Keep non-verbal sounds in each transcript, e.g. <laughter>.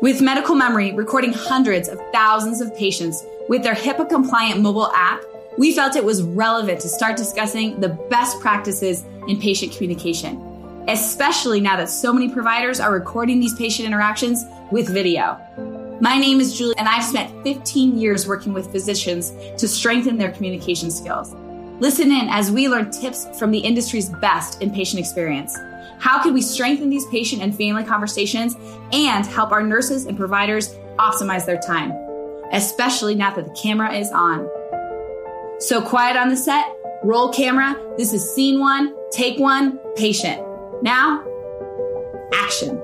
With Medical Memory recording hundreds of thousands of patients with their HIPAA compliant mobile app, we felt it was relevant to start discussing the best practices in patient communication, especially now that so many providers are recording these patient interactions with video. My name is Julie, and I've spent 15 years working with physicians to strengthen their communication skills. Listen in as we learn tips from the industry's best in patient experience. How can we strengthen these patient and family conversations and help our nurses and providers optimize their time, especially now that the camera is on? So quiet on the set, roll camera. This is scene one, take one, patient. Now, action.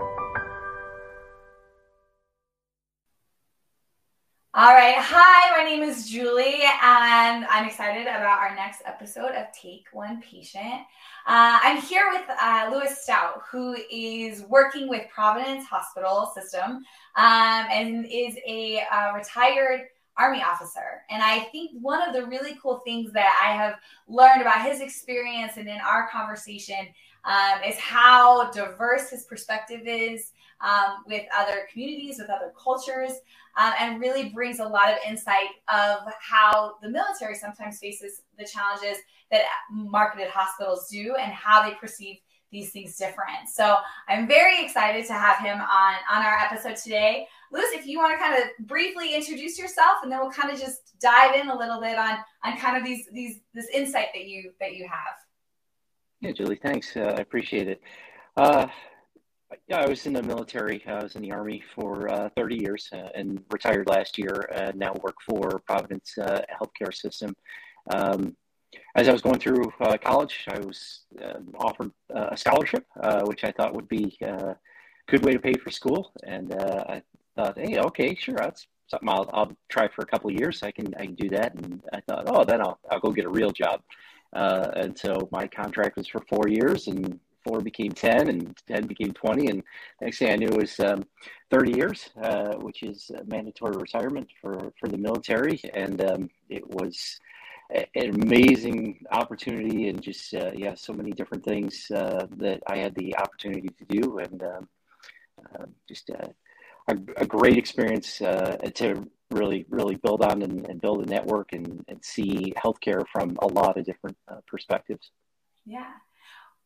All right. Hi, my name is Julie, and I'm excited about our next episode of Take One Patient. Uh, I'm here with uh, Lewis Stout, who is working with Providence Hospital System um, and is a uh, retired Army officer. And I think one of the really cool things that I have learned about his experience and in our conversation um, is how diverse his perspective is um, with other communities, with other cultures, um, and really brings a lot of insight of how the military sometimes faces the challenges that marketed hospitals do and how they perceive these things different. So I'm very excited to have him on on our episode today. Lewis, if you want to kind of briefly introduce yourself, and then we'll kind of just dive in a little bit on on kind of these these this insight that you that you have. Yeah, Julie, thanks. Uh, I appreciate it. Uh, yeah, I was in the military. I was in the Army for uh, 30 years uh, and retired last year. Uh, now work for Providence uh, Healthcare System. Um, as I was going through uh, college, I was offered a scholarship, which I thought would be a good way to pay for school. And I thought, hey, okay, sure, that's something I'll, I'll try for a couple of years. I can I can do that. And I thought, oh, then I'll I'll go get a real job. and so my contract was for four years, and four became 10 and 10 became 20 and next thing i knew was um, 30 years uh, which is mandatory retirement for, for the military. And um, it was an amazing opportunity and just uh, yeah so many different things uh, that i had the opportunity to do. And um, uh, just uh, a, a, great experience uh, to really really build on and, and, build a network and, and see healthcare from a lot of different perspectives. Yeah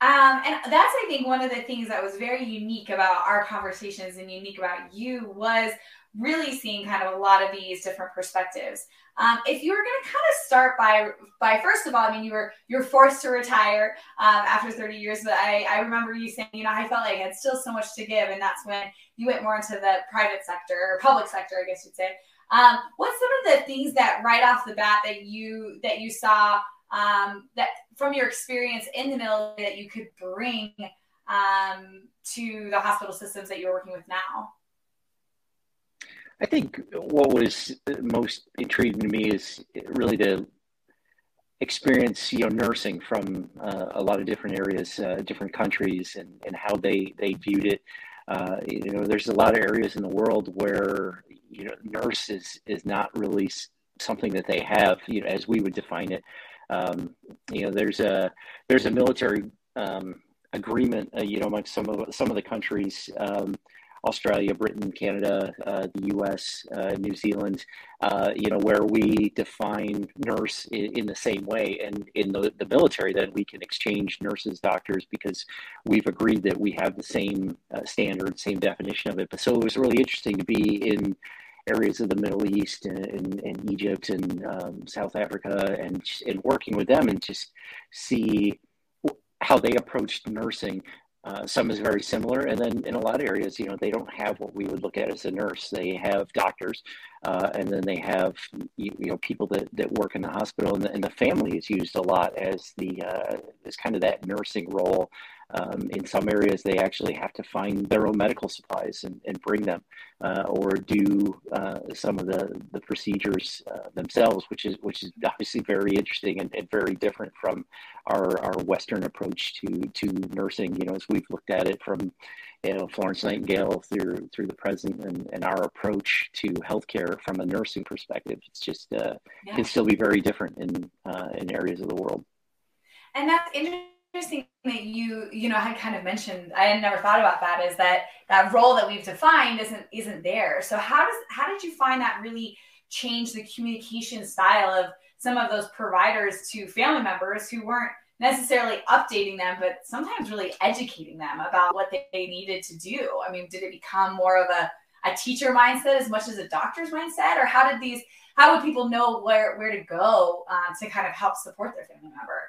um, and that's, I think, one of the things that was very unique about our conversations and unique about you was really seeing kind of a lot of these different perspectives. Um, if you were going to kind of start by, by first of all, I mean, you were you're forced to retire um, after 30 years, but I, I remember you saying, you know, I felt like I had still so much to give, and that's when you went more into the private sector or public sector, I guess you'd say. Um, what's some of the things that right off the bat that you that you saw um, that from your experience in the military that you could bring um, to the hospital systems that you're working with now? I think what was most intriguing to me is really to experience, you know, nursing from uh, a lot of different areas, uh, different countries, and, and how they they viewed it. Uh, you know, there's a lot of areas in the world where you know, nurse is is not really something that they have, you know, as we would define it. Um, you know, there's a there's a military um, agreement, uh, you know, amongst some of some of the countries, um, Australia, Britain, Canada, uh, the U.S., uh, New Zealand, uh, you know, where we define nurse in, in, the same way, and in the, the military, then we can exchange nurses, doctors, because we've agreed that we have the same uh, standard, same definition of it. But so it was really interesting to be in areas of the Middle East and, and, and Egypt and um, South Africa and, and working with them and just see how they approached nursing. Uh, some is very similar, and then in a lot of areas, you know, they don't have what we would look at as a nurse. They have doctors, uh, and then they have you, you, know people that, that work in the hospital, and the, and the family is used a lot as the uh, as kind of that nursing role um, in some areas, they actually have to find their own medical supplies and, and bring them, uh, or do uh, some of the, the procedures uh, themselves, which is which is obviously very interesting and, and, very different from our, our Western approach to to nursing. You know, as we've looked at it from you know Florence Nightingale through through the present and, and our approach to healthcare from a nursing perspective, it's just uh, yeah. can still be very different in uh, in areas of the world. And that's interesting interesting that you you know had kind of mentioned i had never thought about that is that that role that we've defined isn't isn't there. So how does how did you find that really change the communication style of some of those providers to family members who weren't necessarily updating them but sometimes really educating them about what they, they needed to do? I mean did it become more of a a teacher mindset as much as a doctor's mindset? Or how did these how would people know where where to go uh, to kind of help support their family member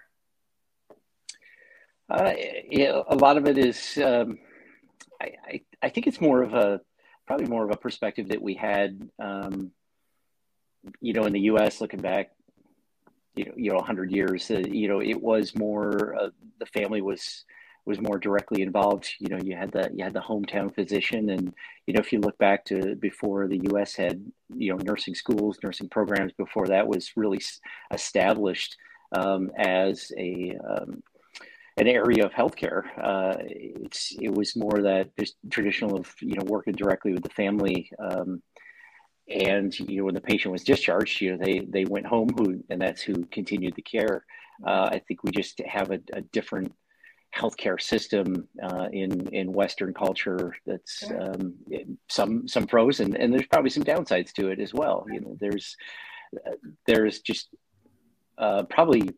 uh, a lot of it is. Um, I, I, I think it's more of a probably more of a perspective that we had. Um, you know, in the U.S., looking back, you know, you know, hundred years, uh, you know, it was more uh, the family was was more directly involved. You know, you had the you had the hometown physician, and you know, if you look back to before the U.S. had you know nursing schools, nursing programs, before that was really established um, as a um, an area of healthcare. Uh, it's it was more that just traditional of you know working directly with the family, um, and you know when the patient was discharged, you know they they went home who and that's who continued the care. Uh, I think we just have a, a different healthcare system uh, in in Western culture. That's um, some some pros and, and there's probably some downsides to it as well. You know, there's there's just uh, probably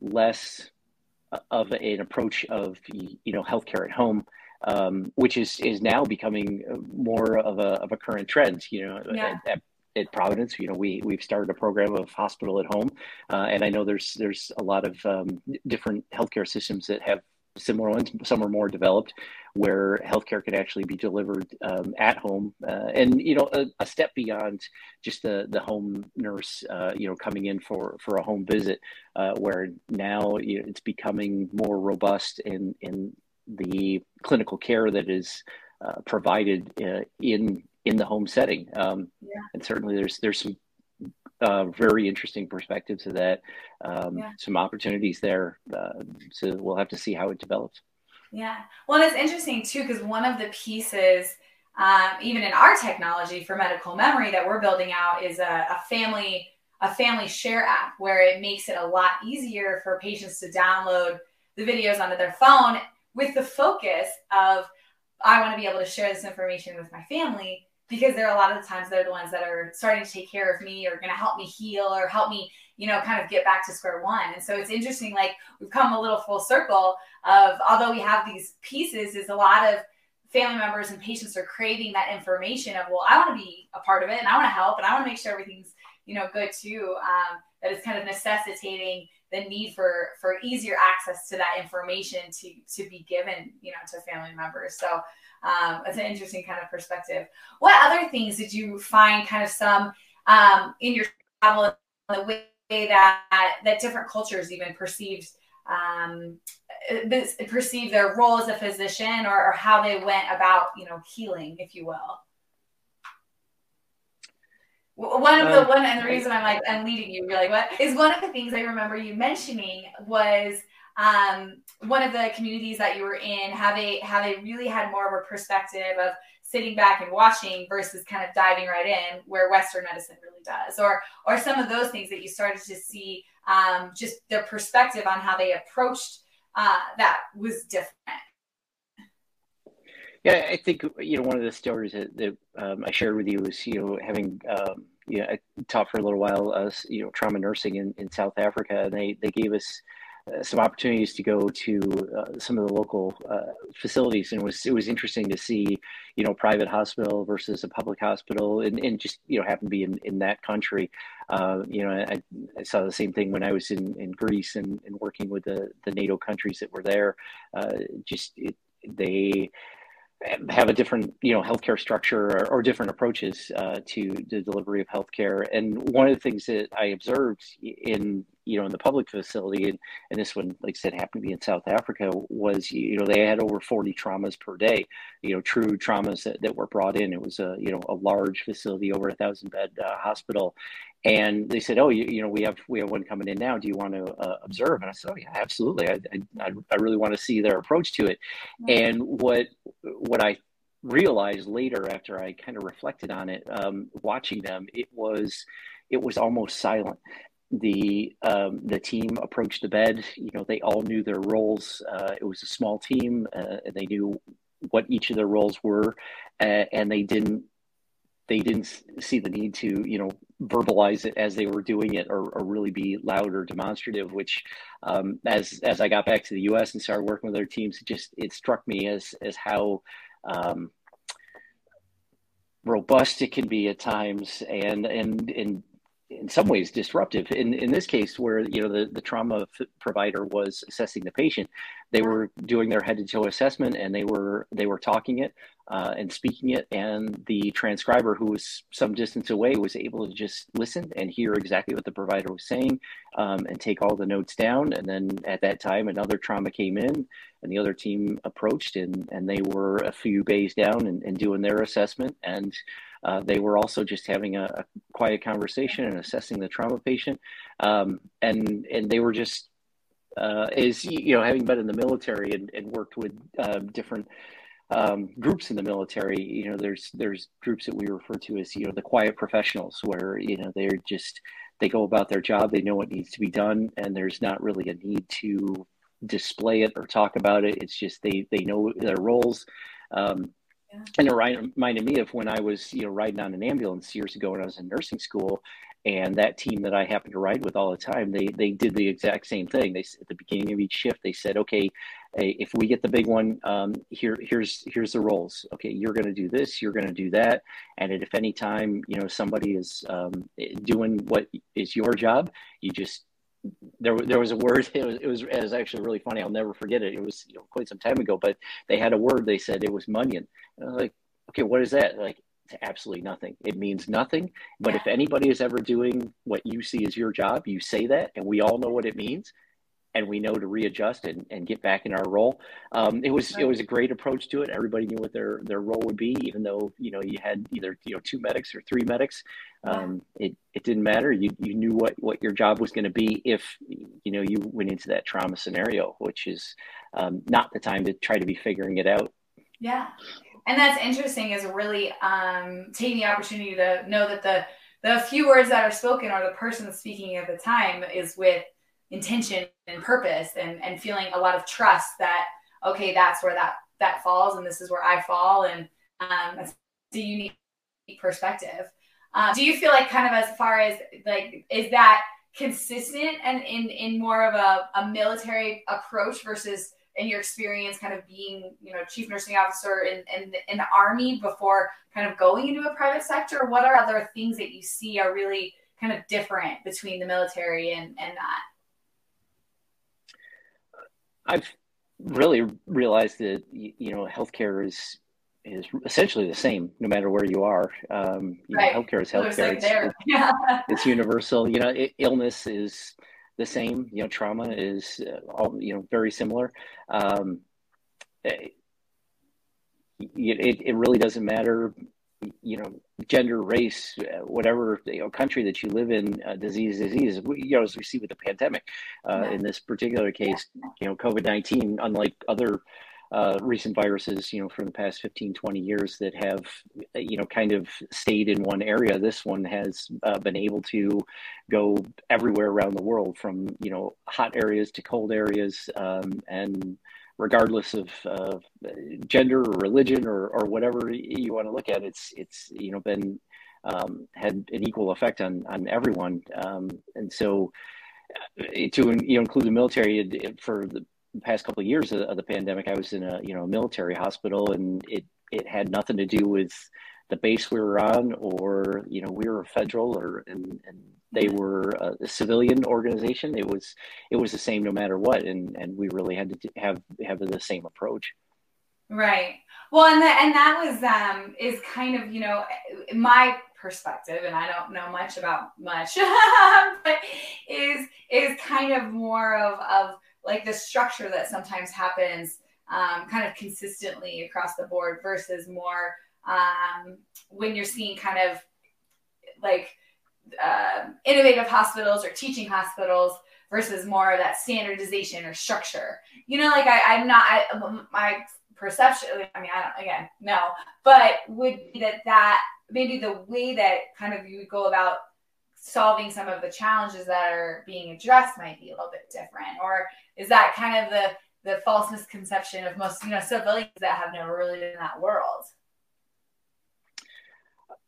less of an approach of you know healthcare at home, um, which is is now becoming more of a of a current trend. You know, yeah. at, at, Providence, you know, we we've started a program of hospital at home, uh, and I know there's there's a lot of um, different healthcare systems that have similar ones. Some are more developed, where healthcare can actually be delivered um, at home, uh, and you know, a, a, step beyond just the the home nurse, uh, you know, coming in for for a home visit, uh, where now you know, it's becoming more robust in in the clinical care that is uh, provided uh, in in the home setting. Um, yeah. And certainly, there's there's some uh, very interesting perspective to that. Um, yeah. Some opportunities there. Uh, so we'll have to see how it develops. Yeah. Well, it's interesting too, because one of the pieces, um, even in our technology for medical memory that we're building out, is a, a family a family share app where it makes it a lot easier for patients to download the videos onto their phone with the focus of I want to be able to share this information with my family because there are a lot of times they're the ones that are starting to take care of me or going to help me heal or help me you know kind of get back to square one. And so it's interesting like we've come a little full circle of although we have these pieces is a lot of family members and patients are craving that information of well i want to be a part of it and i want to help and i want to make sure everything's you know good too um, kind of necessitating the need for for easier access to that information to to be given you know to family members. So um, it's an interesting kind of perspective. What other things did you find kind of some um, in your travel, the way that that different cultures even perceived um, perceive their role as a physician or, or how they went about you know healing, if you will? One of the um, one and the reason I'm like I'm leading you, you're like, what is one of the things I remember you mentioning was um, one of the communities that you were in, how they how they really had more of a perspective of sitting back and watching versus kind of diving right in, where Western medicine really does, or or some of those things that you started to see, um, just their perspective on how they approached uh, that was different. Yeah, I think you know one of the stories that, that um, I shared with you was you know having um, you know I taught for a little while uh, you know trauma nursing in, in South Africa, and they they gave us some opportunities to go to uh, some of the local uh, facilities, and it was it was interesting to see, you know, private hospital versus a public hospital, and, and just you know happen to be in, in that country. Uh, you know, I, I, saw the same thing when I was in, in Greece and, and working with the the NATO countries that were there. Uh, just it, they have a different you know healthcare structure or, or different approaches uh, to the delivery of healthcare. And one of the things that I observed in you know in the public facility, and, and this one, like I said, happened to be in South Africa, was you know they had over forty traumas per day. You know, true traumas that, that were brought in. It was a you know a large facility, over a thousand bed uh, hospital, and they said, "Oh, you, you know, we have we have one coming in now. Do you want to uh, observe?" And I said, "Oh yeah, absolutely. I, I I really want to see their approach to it." And what what I realized later, after I kind of reflected on it, um, watching them, it was it was almost silent. The um, the team approached the bed. You know, they all knew their roles. Uh, it was a small team, uh, and they knew what each of their roles were, uh, and they didn't they didn't see the need to you know verbalize it as they were doing it or, or really be loud or demonstrative which um, as as i got back to the us and started working with their teams it just it struck me as as how um, robust it can be at times and and and in some ways disruptive. In in this case where you know the, the trauma provider was assessing the patient they were doing their head to toe assessment and they were they were talking it uh, and speaking it and the transcriber who was some distance away was able to just listen and hear exactly what the provider was saying um, and take all the notes down. And then at that time another trauma came in and the other team approached and and they were a few bays down and, and doing their assessment. And uh, they were also just having a, a, quiet conversation and assessing the trauma patient, um, and and they were just uh, is you know having been in the military and, and worked with uh, different um, groups in the military. You know, there's there's groups that we refer to as you know the quiet professionals, where you know they're just they go about their job, they know what needs to be done, and there's not really a need to display it or talk about it. It's just they they know their roles. Um, and it reminded me of when I was, you know, riding on an ambulance years ago when I was in nursing school, and that team that I happened to ride with all the time, they they did the exact same thing. They at the beginning of each shift, they said, "Okay, if we get the big one, um, here here's here's the roles. Okay, you're going to do this, you're going to do that, and if any time you know somebody is um, doing what is your job, you just there, there was a word. <laughs> It was, it was, it was actually really funny. I'll never forget it. It was you know, quite some time ago, but they had a word. They said it was munion. And I was like, okay, what is that? Like, it's absolutely nothing. It means nothing. But if anybody is ever doing what you see as your job, you say that, and we all know what it means and we know to readjust and, and get back in our role. Um, it was it was a great approach to it. Everybody knew what their their role would be, even though you know you had either you know two medics or three medics. Um, it it didn't matter. You you knew what what your job was going to be if you know you went into that trauma scenario, which is um, not the time to try to be figuring it out. Yeah, and that's interesting. Is really um, taking the opportunity to know that the the few words that are spoken or the person speaking at the time is with intention and purpose and, and feeling a lot of trust that okay that's where that that falls and this is where i fall and um, it's a unique perspective. Uh, do you feel like kind of as far as like is that consistent and in in more of a, a military approach versus in your experience kind of being you know chief nursing officer in, in, in the army before kind of going into a private sector? What are other things that you see are really kind of different between the military and and that I've really realized that you know healthcare is is essentially the same no matter where you are. Um, you right. know, healthcare is healthcare. It's, it's, yeah. <laughs> it's, universal. You know, it, illness is the same. You know, trauma is uh, all you know very similar. Um, it, it, it really doesn't matter you know, gender, race, whatever you know, country that you live in, uh, disease, disease. You know, as we see with the pandemic, uh, yeah. in this particular case, you know, COVID nineteen, unlike other uh, recent viruses, you know, from the past 15, 20 years that have, you know, kind of stayed in one area. This one has uh, been able to go everywhere around the world from, you know, hot areas to cold areas um, and regardless of uh, gender or religion or, or whatever you want to look at. It's it's you know been um, had an equal effect on on everyone, um, and so uh, to you know include the military for the past couple of years of, of the pandemic, I was in a you know military hospital, and it it had nothing to do with the base we were on or you know we were a federal or and, and they were a, civilian organization. It was it was the same no matter what, and and we really had to have have the same approach. Right. Well, and that and that was um is kind of you know my perspective, and I don't know much about much, <laughs> but is is kind of more of of like the structure that sometimes happens um, kind of consistently across the board versus more um, when you're seeing kind of like uh, innovative hospitals or teaching hospitals versus more of that standardization or structure. You know, like I, I'm not, I, my perception, I mean, I don't, again, no, but would be that that maybe the way that kind of you go about solving some of the challenges that are being addressed might be a little bit different or is that kind of the the false misconception of most you know civilians that have never really been in that world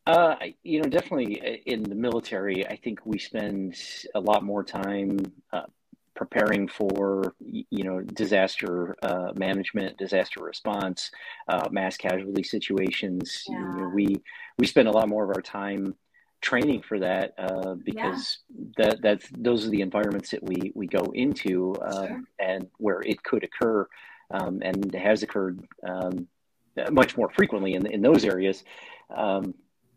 uh, you know, definitely uh, in the military, I think we spend a lot more time uh, preparing for, you know, disaster uh, management, disaster response, uh, mass casualty situations. Yeah. You know, we we spend a lot more of our time training for that uh, because yeah. that that's those are the environments that we we go into um, sure. and where it could occur um, and has occurred um, much more frequently in in those areas.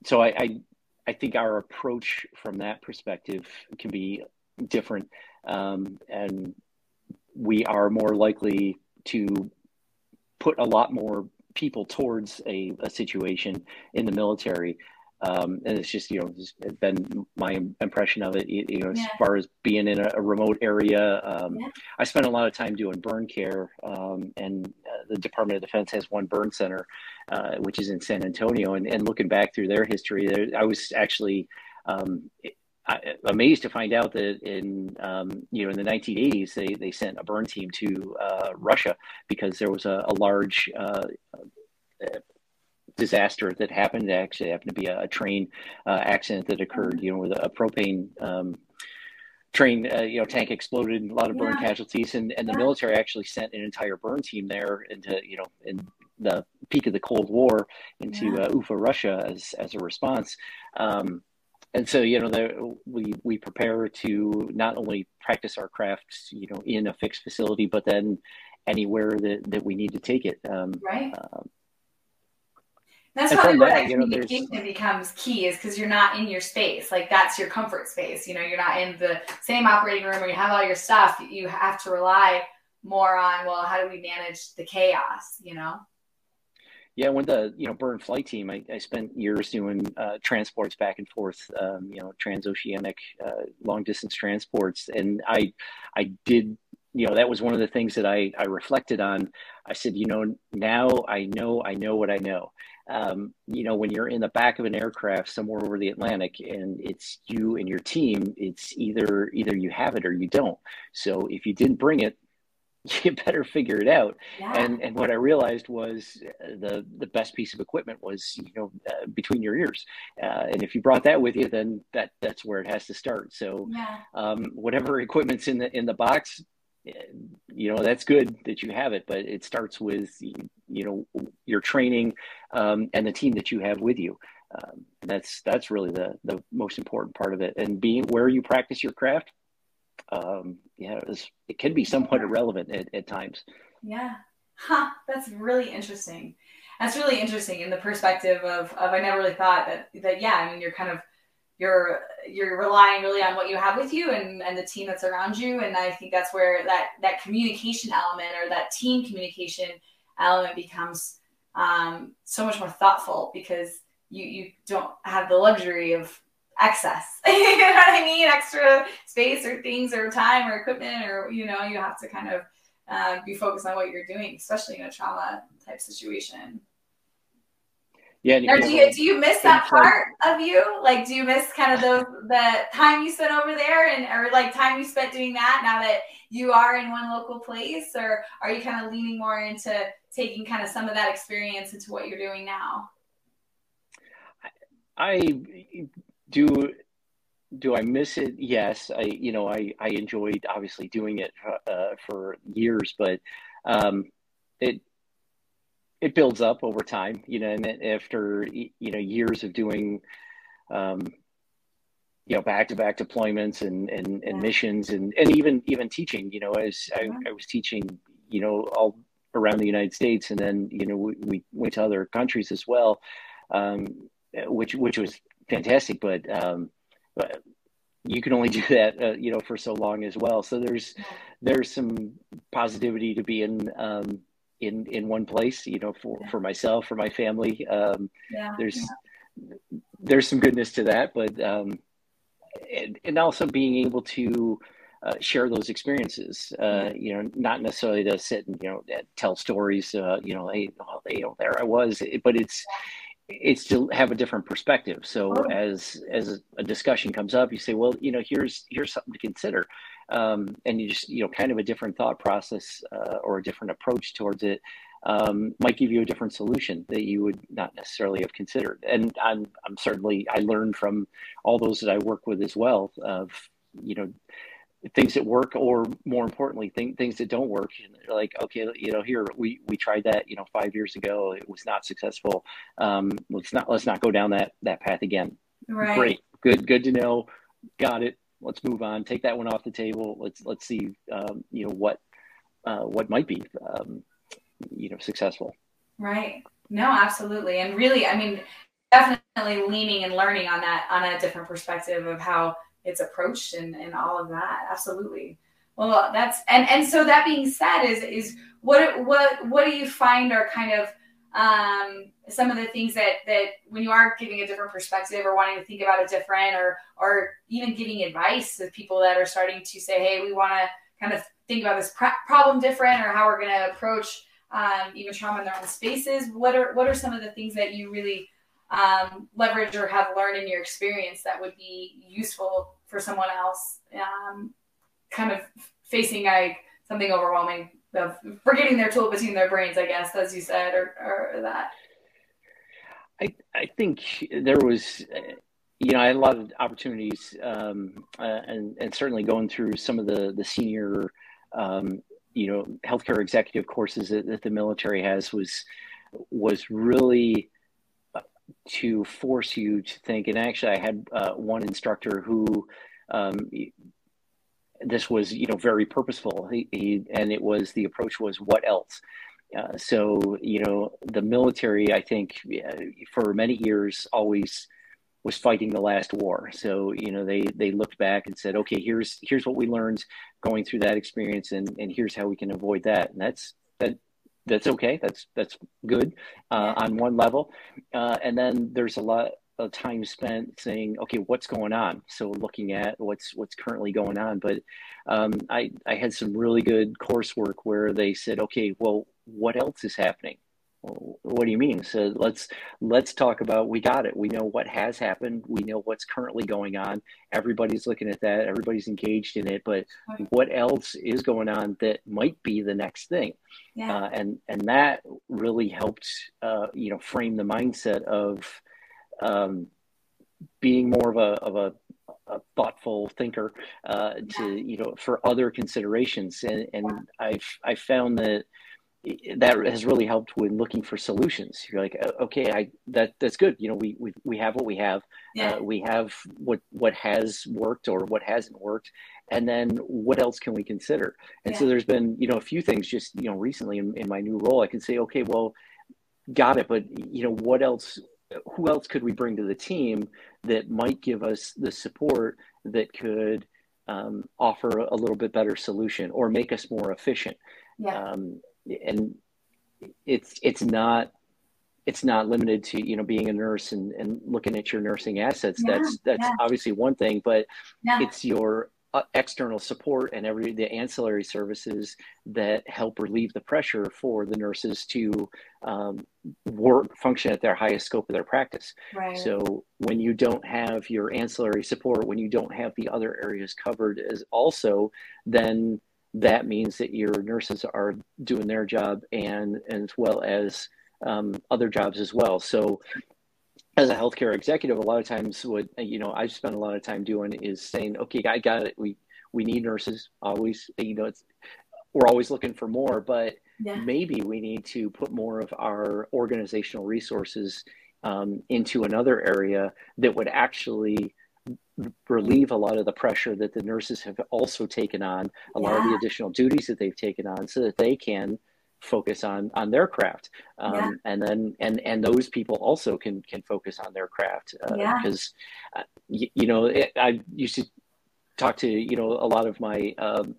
So I, I, I think our approach from that perspective can be different, um, and we are more likely to put a lot more people towards a, a situation in the military um, and it's just you know it's been my impression of it you know yeah. as far as being in a, a remote area um, yeah. i spent a lot of time doing burn care um, and uh, the department of defense has one burn center uh, which is in san antonio and, and looking back through their history i was actually um, amazed to find out that in um, you know in the 1980s they, they sent a burn team to uh, Russia because there was a, a large uh, disaster that happened. It actually happened to be a, a train uh, accident that occurred, you know, with a, a propane um, train, uh, you know, tank exploded, and a lot of burn yeah. casualties, and, and the yeah. military actually sent an entire burn team there into, you know, in the peak of the Cold War into yeah. uh, Ufa, Russia, as as a response. Um, and so, you know, the, we we prepare to not only practice our crafts, you know, in a fixed facility, but then anywhere that, that we need to take it. Um, right. Um, that's probably where that, that communication know, becomes key is because you're not in your space. Like that's your comfort space. You know, you're not in the same operating room where you have all your stuff. You have to rely more on, well, how do we manage the chaos, you know? Yeah, when the you know burn flight team, I, I spent years doing uh, transports back and forth, um, you know, transoceanic uh, long distance transports, and I I did you know that was one of the things that I I reflected on. I said, you know, now I know I know what I know, um, you know, when you're in the back of an aircraft somewhere over the Atlantic and it's you and your team, it's either either you have it or you don't. So if you didn't bring it, <laughs> you better figure it out. Yeah. And and what I realized was uh, the the best piece of equipment was you know uh, between your ears, uh, and if you brought that with you, then that that's where it has to start. So yeah. um, whatever equipment's in the in the box, you know that's good that you have it but it starts with you know your training um, and the team that you have with you. Um, that's that's really the the most important part of it. And being where you practice your craft um, yeah it, was, it can be somewhat irrelevant at, at times. Yeah. Huh. That's really interesting. That's really interesting in the perspective of, of i never really thought that that yeah i mean you're kind of you're you're relying really on what you have with you and, and the team that's around you. And i think that's where that that communication element or that team communication element becomes um, so much more thoughtful because you you don't have the luxury of excess. <laughs> You know what i mean? Extra space or things or time or equipment or you know you have to kind of uh, be focused on what you're doing especially in a trauma type situation yeah. Or do you do you miss that part of you? Like, do you miss kind of the the time you spent over there, and or like time you spent doing that? Now that you are in one local place, or are you kind of leaning more into taking kind of some of that experience into what you're doing now? I do. Do I miss it? Yes. I you know I I enjoyed obviously doing it uh, for years, but um, it it builds up over time, you know, and after you know years of doing, um, you know, back to back deployments and and, and yeah. missions and and even even teaching, you know, as I. I, was teaching, you know, all around the United States, and then you know we, we went to other countries as well, um, which which was fantastic, but um, but you can only do <laughs> that, uh, you know, for so long as well. So there's there's some positivity to being um, in in one place you know for for myself for my family um, yeah. there's yeah. there's some goodness to that but um, and, and also being able to uh, share those experiences uh, you know not necessarily to sit and you know tell stories uh, you know hey, oh, you know there i was but it's it's to have a different perspective. So Oh. as as a discussion comes up, you say, well, you know, here's here's something to consider, um, and you just you know, kind of a different thought process uh, or a different approach towards it um, might give you a different solution that you would not necessarily have considered. And I'm I'm certainly I learned from all those that I work with as well of you know things that work or more importantly th- things that don't work. Like okay you know here we we tried that you know five years ago. It was not successful. Um let's not let's not go down that that path again. Right. great. Good good to know. Got it let's move on take that one off the table let's let's see um you know what uh what might be um you know successful Right. No, absolutely. And really, I mean, definitely leaning and learning on that on a different perspective of how it's approached and, and all of that. Absolutely. Well, that's and and so that being said, is is what what what do you find are kind of um, some of the things that that when you are giving a different perspective or wanting to think about it different or or even giving advice to people that are starting to say, hey, we want to kind of think about this pr- problem different or how we're going to approach um, even trauma in their own spaces. What are what are some of the things that you really um, leverage or have learned in your experience that would be useful for someone else, um, kind of facing like something overwhelming of forgetting their tool between their brains, I guess, as you said, or, or that. I, I think there was, uh, you know, I had a lot of opportunities, um, uh, and and certainly going through some of the the senior, um, you know, healthcare executive courses that, that the military has was was really uh, to force you to think. And actually, I had uh, one instructor who. Um, this was, you know, very purposeful. He, he, and it was the approach was what else, uh, so you know the military i think uh, for many years always was fighting the last war. So you know they they looked back and said okay here's here's what we learned going through that experience and and here's how we can avoid that. And that's that that's okay. That's that's good uh, on one level. Uh, and then there's a lot of time spent saying okay what's going on? So looking at what's what's currently going on. But um, I, I had some really good coursework where they said okay well what else is happening? What do you mean? So let's let's talk about we got it. We know what has happened. We know what's currently going on. Everybody's looking at that. Everybody's engaged in it. But what else is going on that might be the next thing? Yeah. uh, and and that really helped uh, you know frame the mindset of um, being more of a of a, a thoughtful thinker uh, to you know for other considerations and and I've I found that that has really helped when looking for solutions. You're like, "Oh, okay, I that that's good. You know, we we we have what we have. Yeah. Uh, we have what what has worked or what hasn't worked, and then what else can we consider? And so there's been you know a few things just you know recently in, in my new role. I can say, okay, well, got it, but you know what else? Who else could we bring to the team that might give us the support that could um, offer a little bit better solution or make us more efficient? yeah. um, and it's it's not it's not limited to you know being a nurse and, and looking at your nursing assets Yeah, that's that's yeah. obviously one thing but Yeah. it's your external support and every the ancillary services that help relieve the pressure for the nurses to um, work function at their highest scope of their practice right. so when you don't have your ancillary support, when you don't have the other areas covered as also, then that means that your nurses are doing their job and, and as well as um, other jobs as well. So as a healthcare executive, a lot of times what you know I've spent a lot of time doing is saying, okay, I got it. We we need nurses always. You know, it's we're always looking for more, but yeah. maybe we need to put more of our organizational resources um, into another area that would actually relieve a lot of the pressure that the nurses have also taken on, a lot of the additional duties that they've taken on, so that they can focus on on their craft um, Yeah. and then and and those people also can can focus on their craft uh, Yeah. because uh, you, you know it, i used to talk to you know a lot of my um,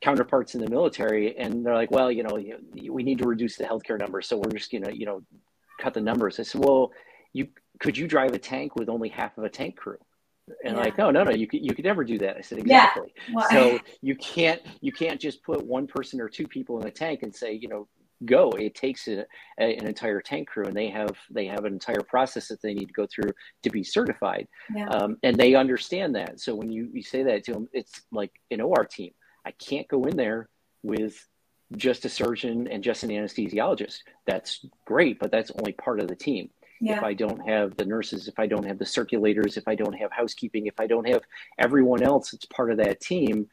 counterparts in the military and they're like well you know you, we need to reduce the healthcare numbers so we're just gonna you know cut the numbers i said well you could you drive a tank with only half of a tank crew and Yeah. like no no no you could you could never do that i said Yeah. exactly Well, so <laughs> you can't you can't just put one person or two people in a tank and say you know go. It takes a, a, an entire tank crew, and they have they have an entire process that they need to go through to be certified, yeah. um, and they understand that. So when you, you say that to them, it's like an OR team. I can't go in there with just a surgeon and just an anesthesiologist. That's great, but that's only part of the team. Yeah. If I don't have the nurses, if I don't have the circulators, if I don't have housekeeping, if I don't have everyone else that's part of that team,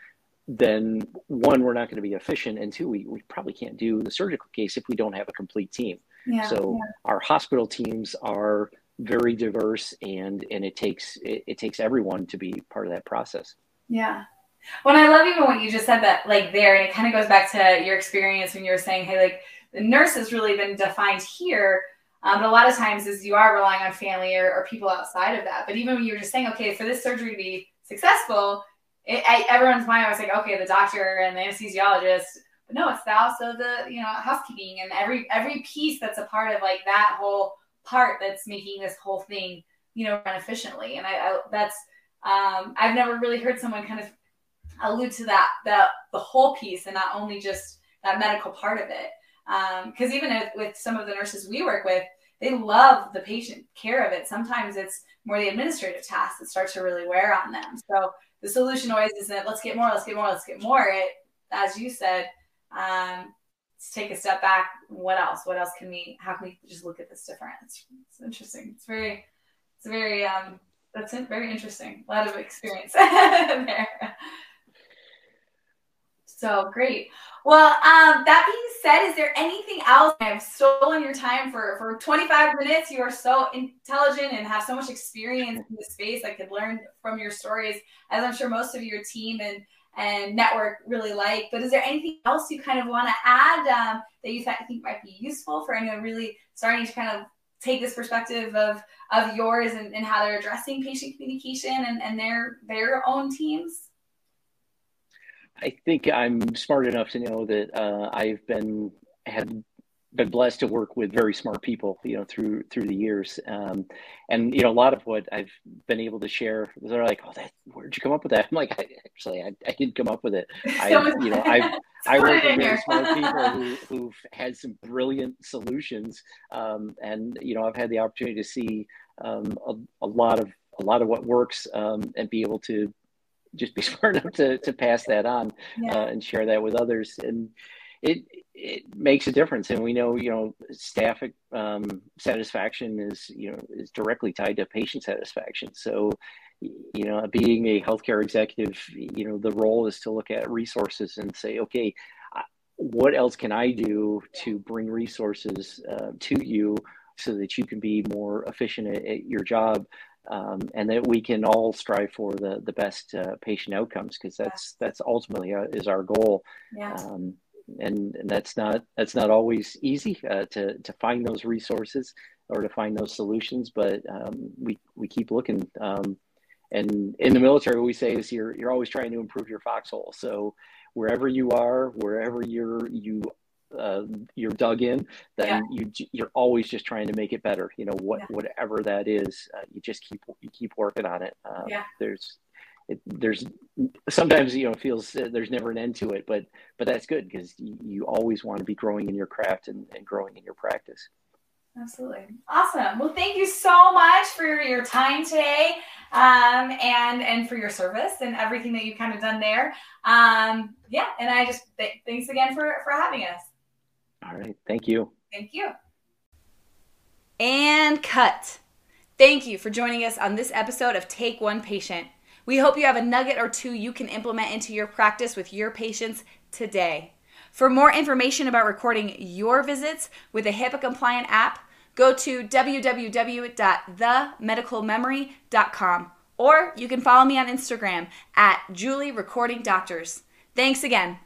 then one, we're not going to be efficient, and two, we, we probably can't do the surgical case if we don't have a complete team. Yeah, so yeah. our hospital teams are very diverse, and and it takes it, it takes everyone to be part of that process. Yeah. When I love even what you just said that like there, and it kind of goes back to your experience when you were saying, hey, like the nurse has really been defined here. Um, but a lot of times is you are relying on family or, or people outside of that. But even when you were just saying, okay, for this surgery to be successful, it, I, everyone's mind, I was like, okay, the doctor and the anesthesiologist. But no, it's also the you know housekeeping and every every piece that's a part of like that whole part that's making this whole thing you know run efficiently. And I, I that's um, I've never really heard someone kind of allude to that that the whole piece and not only just that medical part of it. Because um, even if, with some of the nurses we work with, they love the patient care of it. Sometimes it's more the administrative tasks that start to really wear on them. So the solution always isn't let's get more, let's get more, let's get more. It, as you said, um, let's take a step back. What else? What else can we? How can we just look at this different? It's, it's interesting. It's very, it's very. Um, that's very interesting. A lot of experience <laughs> there. So great. Well, um, that being said, is there anything else? I've stolen your time for, for 25 minutes. You are so intelligent and have so much experience in the space. I could learn from your stories, as I'm sure most of your team and, and network really like. But is there anything else you kind of want to add um, that you th- think might be useful for anyone really starting to kind of take this perspective of, of yours and, and how they're addressing patient communication and, and their, their own teams? I think I'm smart enough to know that uh, I've been had been blessed to work with very smart people, you know, through through the years. Um, and you know, a lot of what I've been able to share, they're like, "Oh, that where'd you come up with that?" I'm like, I, "Actually, I, I didn't come up with it. I, <laughs> you know, I <laughs> I work with very smart <laughs> people who, who've had some brilliant solutions, um, and you know, I've had the opportunity to see um, a, a lot of a lot of what works um, and be able to just be <laughs> smart enough to, to pass that on yeah. uh, and share that with others. And it, it makes a difference. And we know, you know, staff um, satisfaction is, you know, is directly tied to patient satisfaction. So, you know, being a healthcare executive, you know, the role is to look at resources and say, okay, what else can I do to bring resources uh, to you so that you can be more efficient at, at your job um, and that we can all strive for the the best uh, patient outcomes because that's that's ultimately uh, is our goal. Yeah. Um, and, and that's not that's not always easy uh, to to find those resources or to find those solutions, but um, we we keep looking. Um, and in the military, what we say is you're you're always trying to improve your foxhole. So wherever you are, wherever you're you uh, you're dug in, then yeah. you you're always just trying to make it better. You know what yeah. whatever that is, uh, you just keep you keep working on it. Um, yeah. There's it, there's sometimes you know feels uh, there's never an end to it, but but that's good because you, you, always want to be growing in your craft and, and growing in your practice. Absolutely. Awesome. Well, thank you so much for your time today um, and and for your service and everything that you've kind of done there. Um, yeah, and I just th- thanks again for for having us. All right. Thank you. Thank you. And cut. Thank you for joining us on this episode of Take One Patient. We hope you have a nugget or two you can implement into your practice with your patients today. For more information about recording your visits with a HIPAA compliant app, go to www.themedicalmemory.com or you can follow me on Instagram at Julie Recording Doctors. Thanks again.